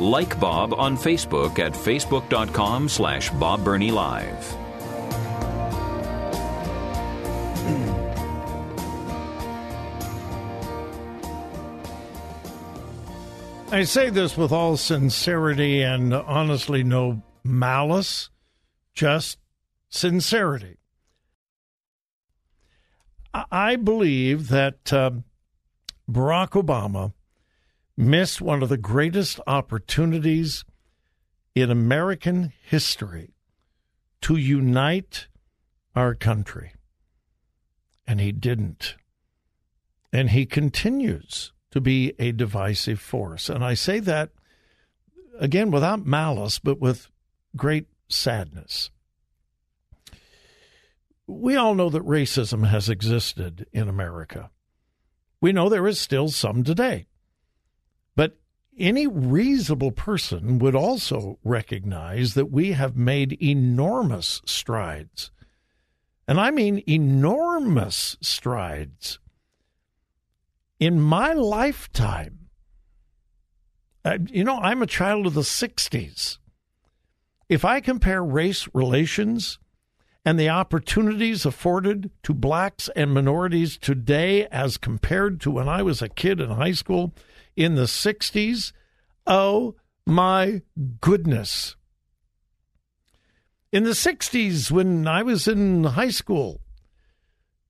Like Bob on Facebook at facebook.com slash Bob Burney Live. I say this with all sincerity and honestly no malice, just sincerity. I believe that uh, Barack Obama missed one of the greatest opportunities in American history to unite our country. And he didn't. And he continues to be a divisive force. And I say that, again, without malice, but with great sadness. We all know that racism has existed in America. We know there is still some today. Any reasonable person would also recognize that we have made enormous strides. And I mean enormous strides in my lifetime, uh, you know, I'm a child of the 60s. If I compare race relations and the opportunities afforded to blacks and minorities today as compared to when I was a kid in high school in the 60s, oh my goodness. In the 60s, when I was in high school,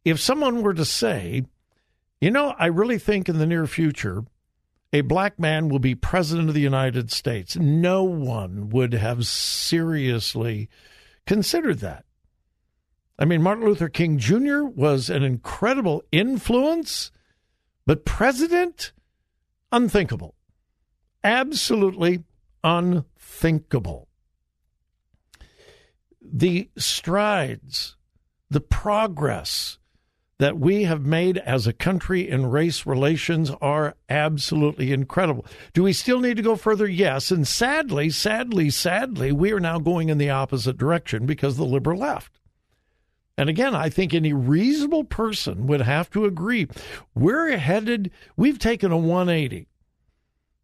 if someone were to say, you know, I really think in the near future, a black man will be president of the United States. No one would have seriously considered that. I mean, Martin Luther King Jr. was an incredible influence, but president? Unthinkable. Absolutely unthinkable. The strides, the progress, that we have made as a country in race relations are absolutely incredible. Do we still need to go further? Yes. And sadly, sadly, sadly, we are now going in the opposite direction because the liberal left. And again, I think any reasonable person would have to agree. We're headed, we've taken a 180.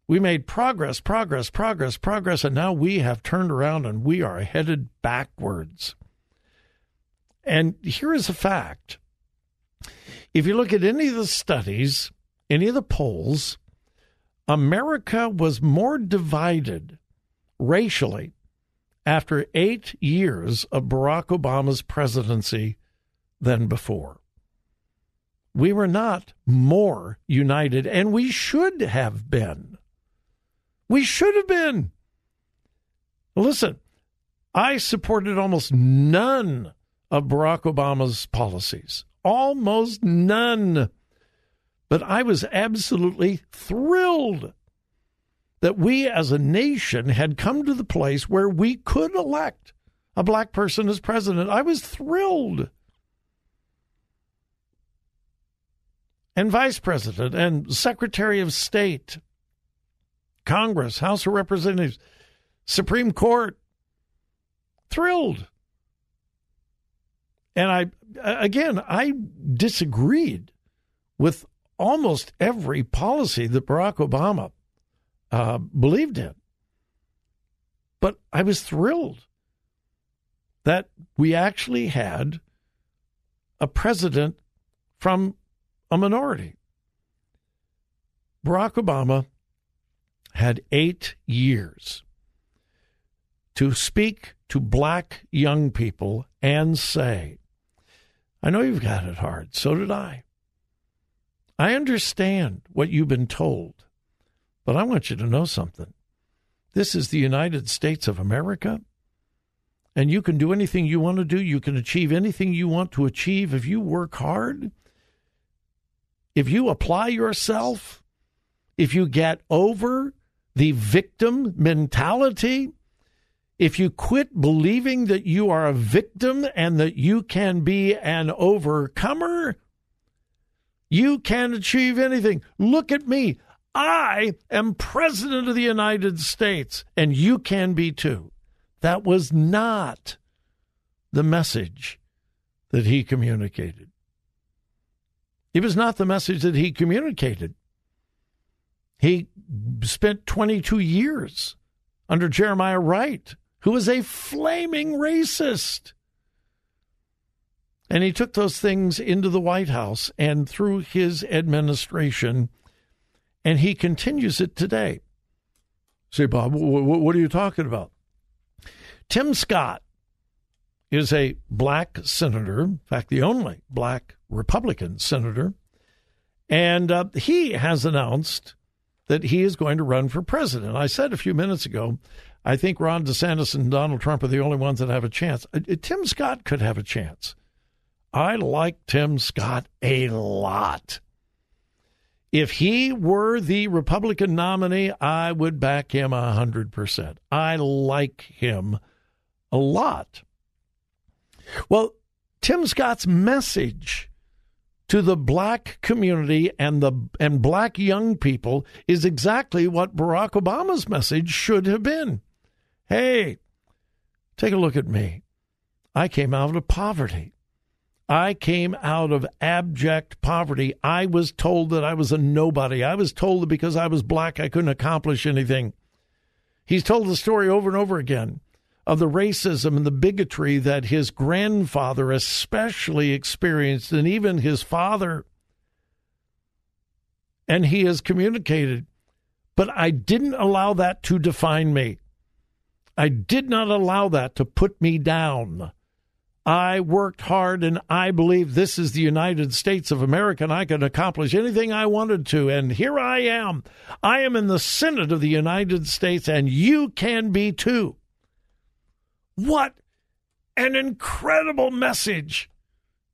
We made progress, progress, progress, progress, and now we have turned around and we are headed backwards. And here is a fact if you look at any of the studies, any of the polls, America was more divided racially after eight years of Barack Obama's presidency than before. We were not more united, and we should have been. We should have been. Listen, I supported almost none of Barack Obama's policies almost none. But I was absolutely thrilled that we as a nation had come to the place where we could elect a black person as president. I was thrilled. And vice president and secretary of state, Congress, House of Representatives, Supreme Court, thrilled. And I, again, I disagreed with almost every policy that Barack Obama uh, believed in. But I was thrilled that we actually had a president from a minority. Barack Obama had eight years to speak to black young people and say, I know you've got it hard. So did I. I understand what you've been told, but I want you to know something. This is the United States of America, and you can do anything you want to do. You can achieve anything you want to achieve if you work hard. if you apply yourself, if you get over the victim mentality, if you quit believing that you are a victim and that you can be an overcomer, you can achieve anything. Look at me. I am President of the United States, and you can be too. That was not the message that he communicated. It was not the message that he communicated. He spent 22 years under Jeremiah Wright, who was a flaming racist. And he took those things into the White House and through his administration, and he continues it today. Say, Bob, what are you talking about? Tim Scott is a black senator, in fact, the only black Republican senator, and uh, he has announced that he is going to run for president. I said a few minutes ago, I think Ron DeSantis and Donald Trump are the only ones that have a chance. Uh, Tim Scott could have a chance. I like Tim Scott a lot. If he were the Republican nominee, I would back him 100%. I like him a lot. Well, Tim Scott's message to the black community and the and black young people is exactly what Barack Obama's message should have been. Hey, take a look at me. I came out of poverty. I came out of abject poverty. I was told that I was a nobody. I was told that because I was black, I couldn't accomplish anything. He's told the story over and over again of the racism and the bigotry that his grandfather especially experienced, and even his father. And he has communicated, but I didn't allow that to define me. I did not allow that to put me down. I worked hard and I believe this is the United States of America and I can accomplish anything I wanted to. And here I am. I am in the Senate of the United States and you can be too. What an incredible message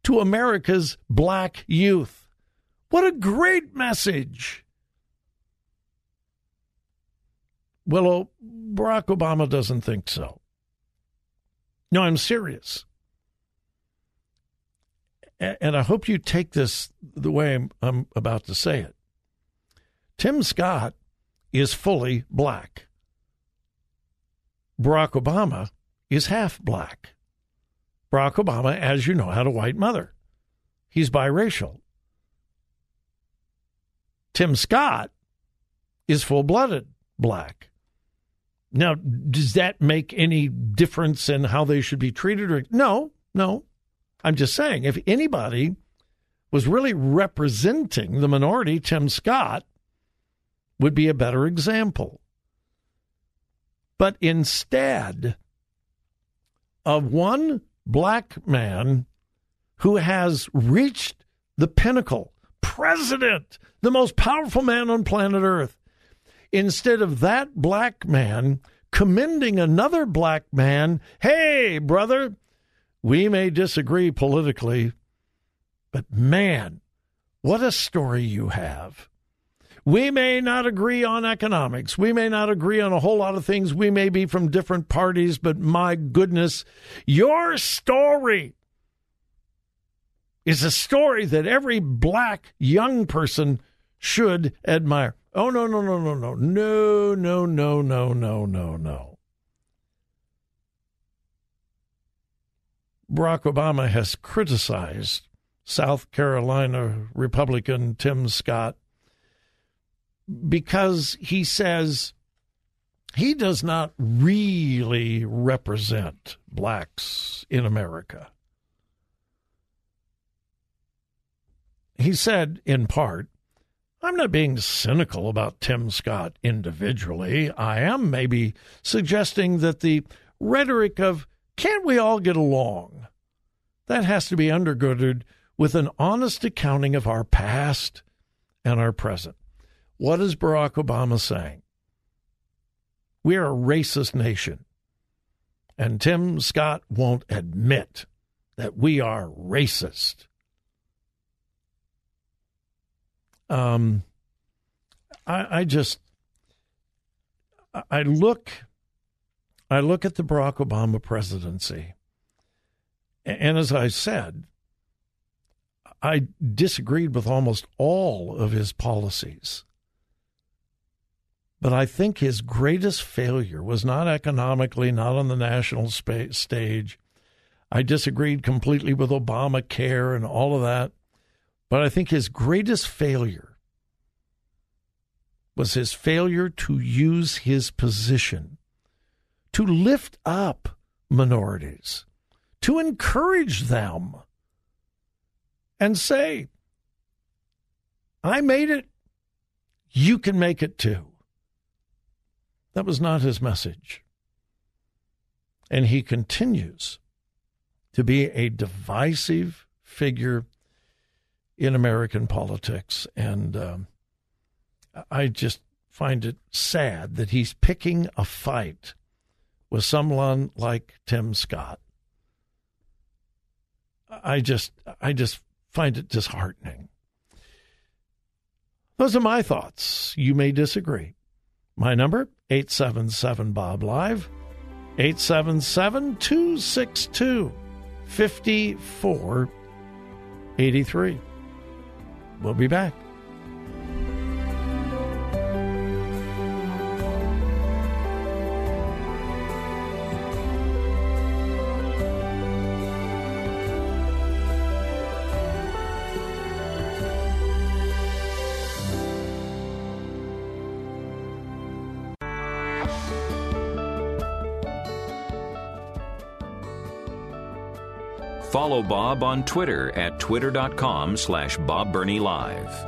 to America's black youth. What a great message. Well, Barack Obama doesn't think so. No, I'm serious and I hope you take this the way I'm, I'm about to say it. Tim Scott is fully black. Barack Obama is half black. Barack Obama, as you know, had a white mother. He's biracial. Tim Scott is full blooded black. Now, does that make any difference in how they should be treated? Or no, no, I'm just saying, if anybody was really representing the minority, Tim Scott would be a better example. But instead of one black man who has reached the pinnacle, president, the most powerful man on planet Earth, instead of that black man commending another black man, hey, brother, we may disagree politically, but man, what a story you have. We may not agree on economics. We may not agree on a whole lot of things. We may be from different parties, but my goodness, your story is a story that every black young person should admire. Oh, no, no, no, no, no, no, no, no, no, no, no, no. Barack Obama has criticized South Carolina Republican Tim Scott because he says he does not really represent blacks in America. He said, in part, I'm not being cynical about Tim Scott individually. I am maybe suggesting that the rhetoric of can't we all get along? That has to be undergirded with an honest accounting of our past and our present. What is Barack Obama saying? We are a racist nation. And Tim Scott won't admit that we are racist. Um, I, I just, I look, I look at the Barack Obama presidency, and as I said, I disagreed with almost all of his policies. But I think his greatest failure was not economically, not on the national spa- stage. I disagreed completely with Obamacare and all of that. But I think his greatest failure was his failure to use his position to lift up minorities, to encourage them, and say, I made it, you can make it too. That was not his message. And he continues to be a divisive figure in American politics. And um, I just find it sad that he's picking a fight with someone like Tim Scott. I just, I just find it disheartening. Those are my thoughts. You may disagree. My number, 877 Bob Live, 877 262 5483. We'll be back. Follow Bob on Twitter at twitter.com slash Bob Live.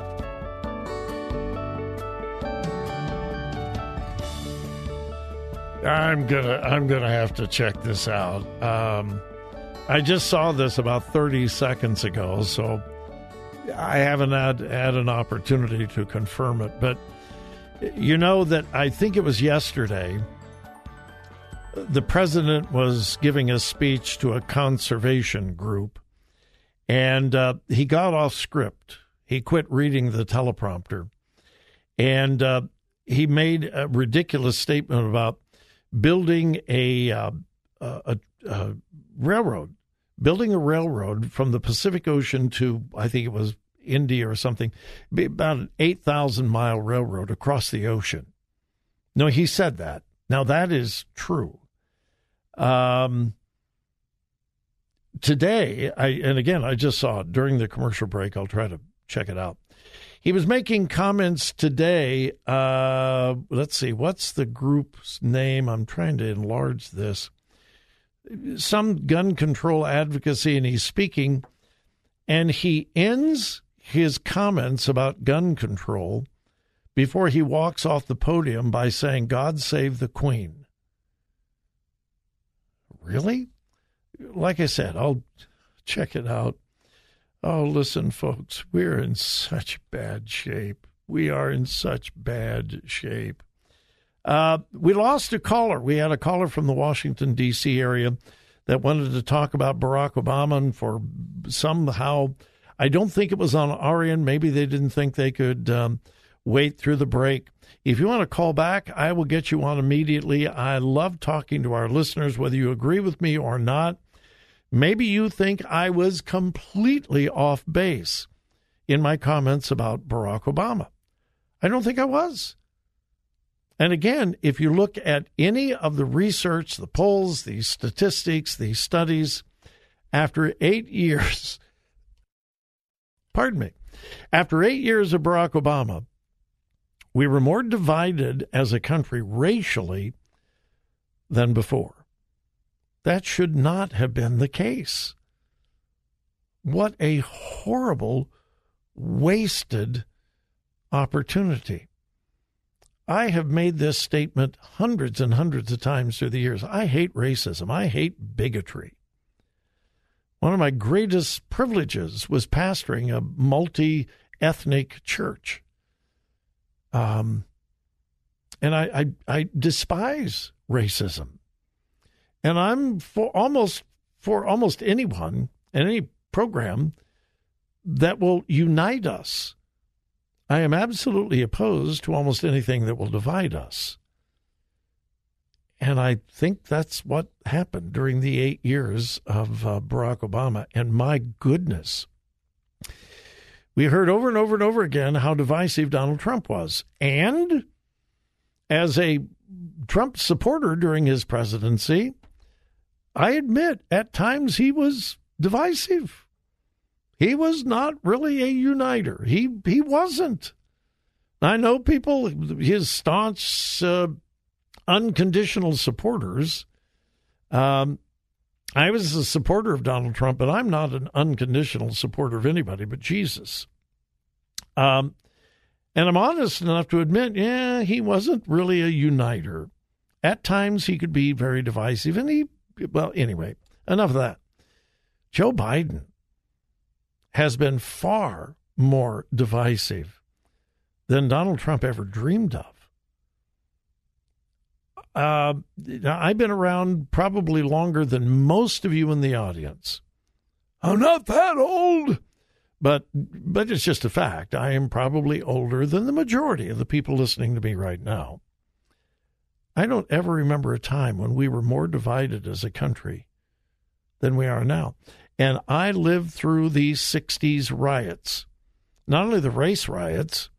I'm gonna I'm gonna have to check this out. Um, I just saw this about 30 seconds ago, so I haven't had had an opportunity to confirm it. But you know that I think it was yesterday the president was giving a speech to a conservation group, and uh, he got off script. He quit reading the teleprompter, and uh, he made a ridiculous statement about building a, uh, a, a railroad, building a railroad from the Pacific Ocean to I think it was India or something, about an eight thousand mile railroad across the ocean. No, he said that. Now that is true. Um, today, I and again, I just saw it during the commercial break. I'll try to check it out. He was making comments today. Uh, let's see, what's the group's name? I'm trying to enlarge this. Some gun control advocacy, and he's speaking, and he ends his comments about gun control before he walks off the podium by saying, God save the Queen. Really? Like I said, I'll check it out. Oh, listen, folks, we're in such bad shape. We are in such bad shape. Uh, we lost a caller. We had a caller from the Washington, D.C. area that wanted to talk about Barack Obama, and for somehow, I don't think it was on Arian. Maybe they didn't think they could um, wait through the break. If you want to call back, I will get you on immediately. I love talking to our listeners, whether you agree with me or not. Maybe you think I was completely off base in my comments about Barack Obama. I don't think I was. And again, if you look at any of the research, the polls, the statistics, the studies, after eight years, pardon me, after eight years of Barack Obama, we were more divided as a country racially than before. That should not have been the case. What a horrible, wasted opportunity. I have made this statement hundreds and hundreds of times through the years. I hate racism. I hate bigotry. One of my greatest privileges was pastoring a multi ethnic church. Um, and I, I, I despise racism. And I'm for almost for almost anyone and any program that will unite us. I am absolutely opposed to almost anything that will divide us. And I think that's what happened during the eight years of uh, Barack Obama. And my goodness, we heard over and over and over again how divisive Donald Trump was. And as a Trump supporter during his presidency, I admit at times he was divisive. He was not really a uniter. He he wasn't. I know people, his staunch, uh, unconditional supporters. Um, I was a supporter of Donald Trump, but I'm not an unconditional supporter of anybody but Jesus. Um, and I'm honest enough to admit, yeah, he wasn't really a uniter. At times, he could be very divisive, and he, well, anyway, enough of that. Joe Biden has been far more divisive than Donald Trump ever dreamed of. Uh, I've been around probably longer than most of you in the audience. I'm not that old, but but it's just a fact. I am probably older than the majority of the people listening to me right now. I don't ever remember a time when we were more divided as a country than we are now. And I lived through these 60s riots, not only the race riots,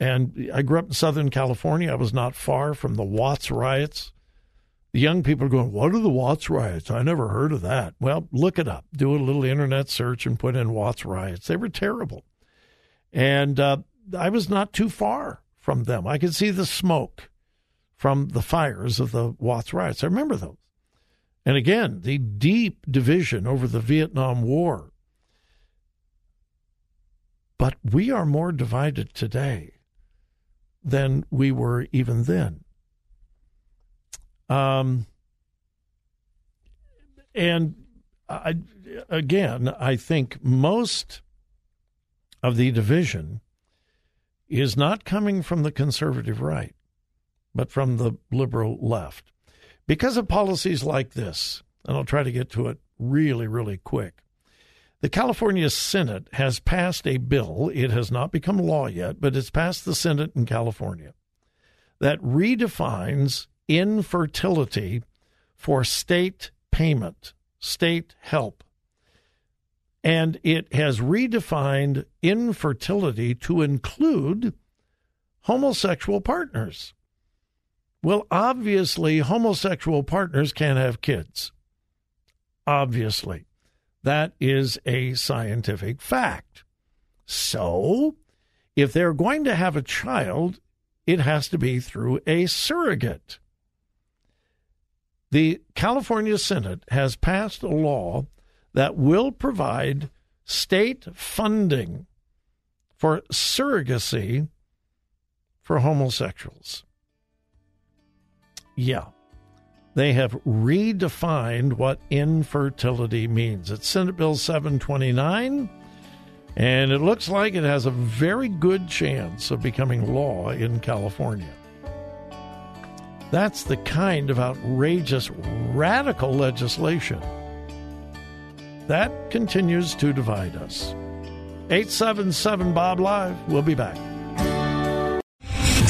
and I grew up in Southern California. I was not far from the Watts riots. The young people are going, What are the Watts riots? I never heard of that. Well, look it up. Do a little internet search and put in Watts riots. They were terrible. And uh, I was not too far from them. I could see the smoke from the fires of the Watts riots. I remember those. And again, the deep division over the Vietnam War. But we are more divided today than we were even then. Um, and I, again, I think most of the division is not coming from the conservative right, but from the liberal left. Because of policies like this, and I'll try to get to it really, really quick. The California Senate has passed a bill. It has not become law yet, but it's passed the Senate in California that redefines infertility for state payment, state help. And it has redefined infertility to include homosexual partners. Well, obviously, homosexual partners can't have kids. Obviously. That is a scientific fact. So, if they're going to have a child, it has to be through a surrogate. The California Senate has passed a law that will provide state funding for surrogacy for homosexuals. Yeah they have redefined what infertility means. It's Senate Bill 729, and it looks like it has a very good chance of becoming law in California. That's the kind of outrageous, radical legislation that continues to divide us. 877 Bob Live. We'll be back.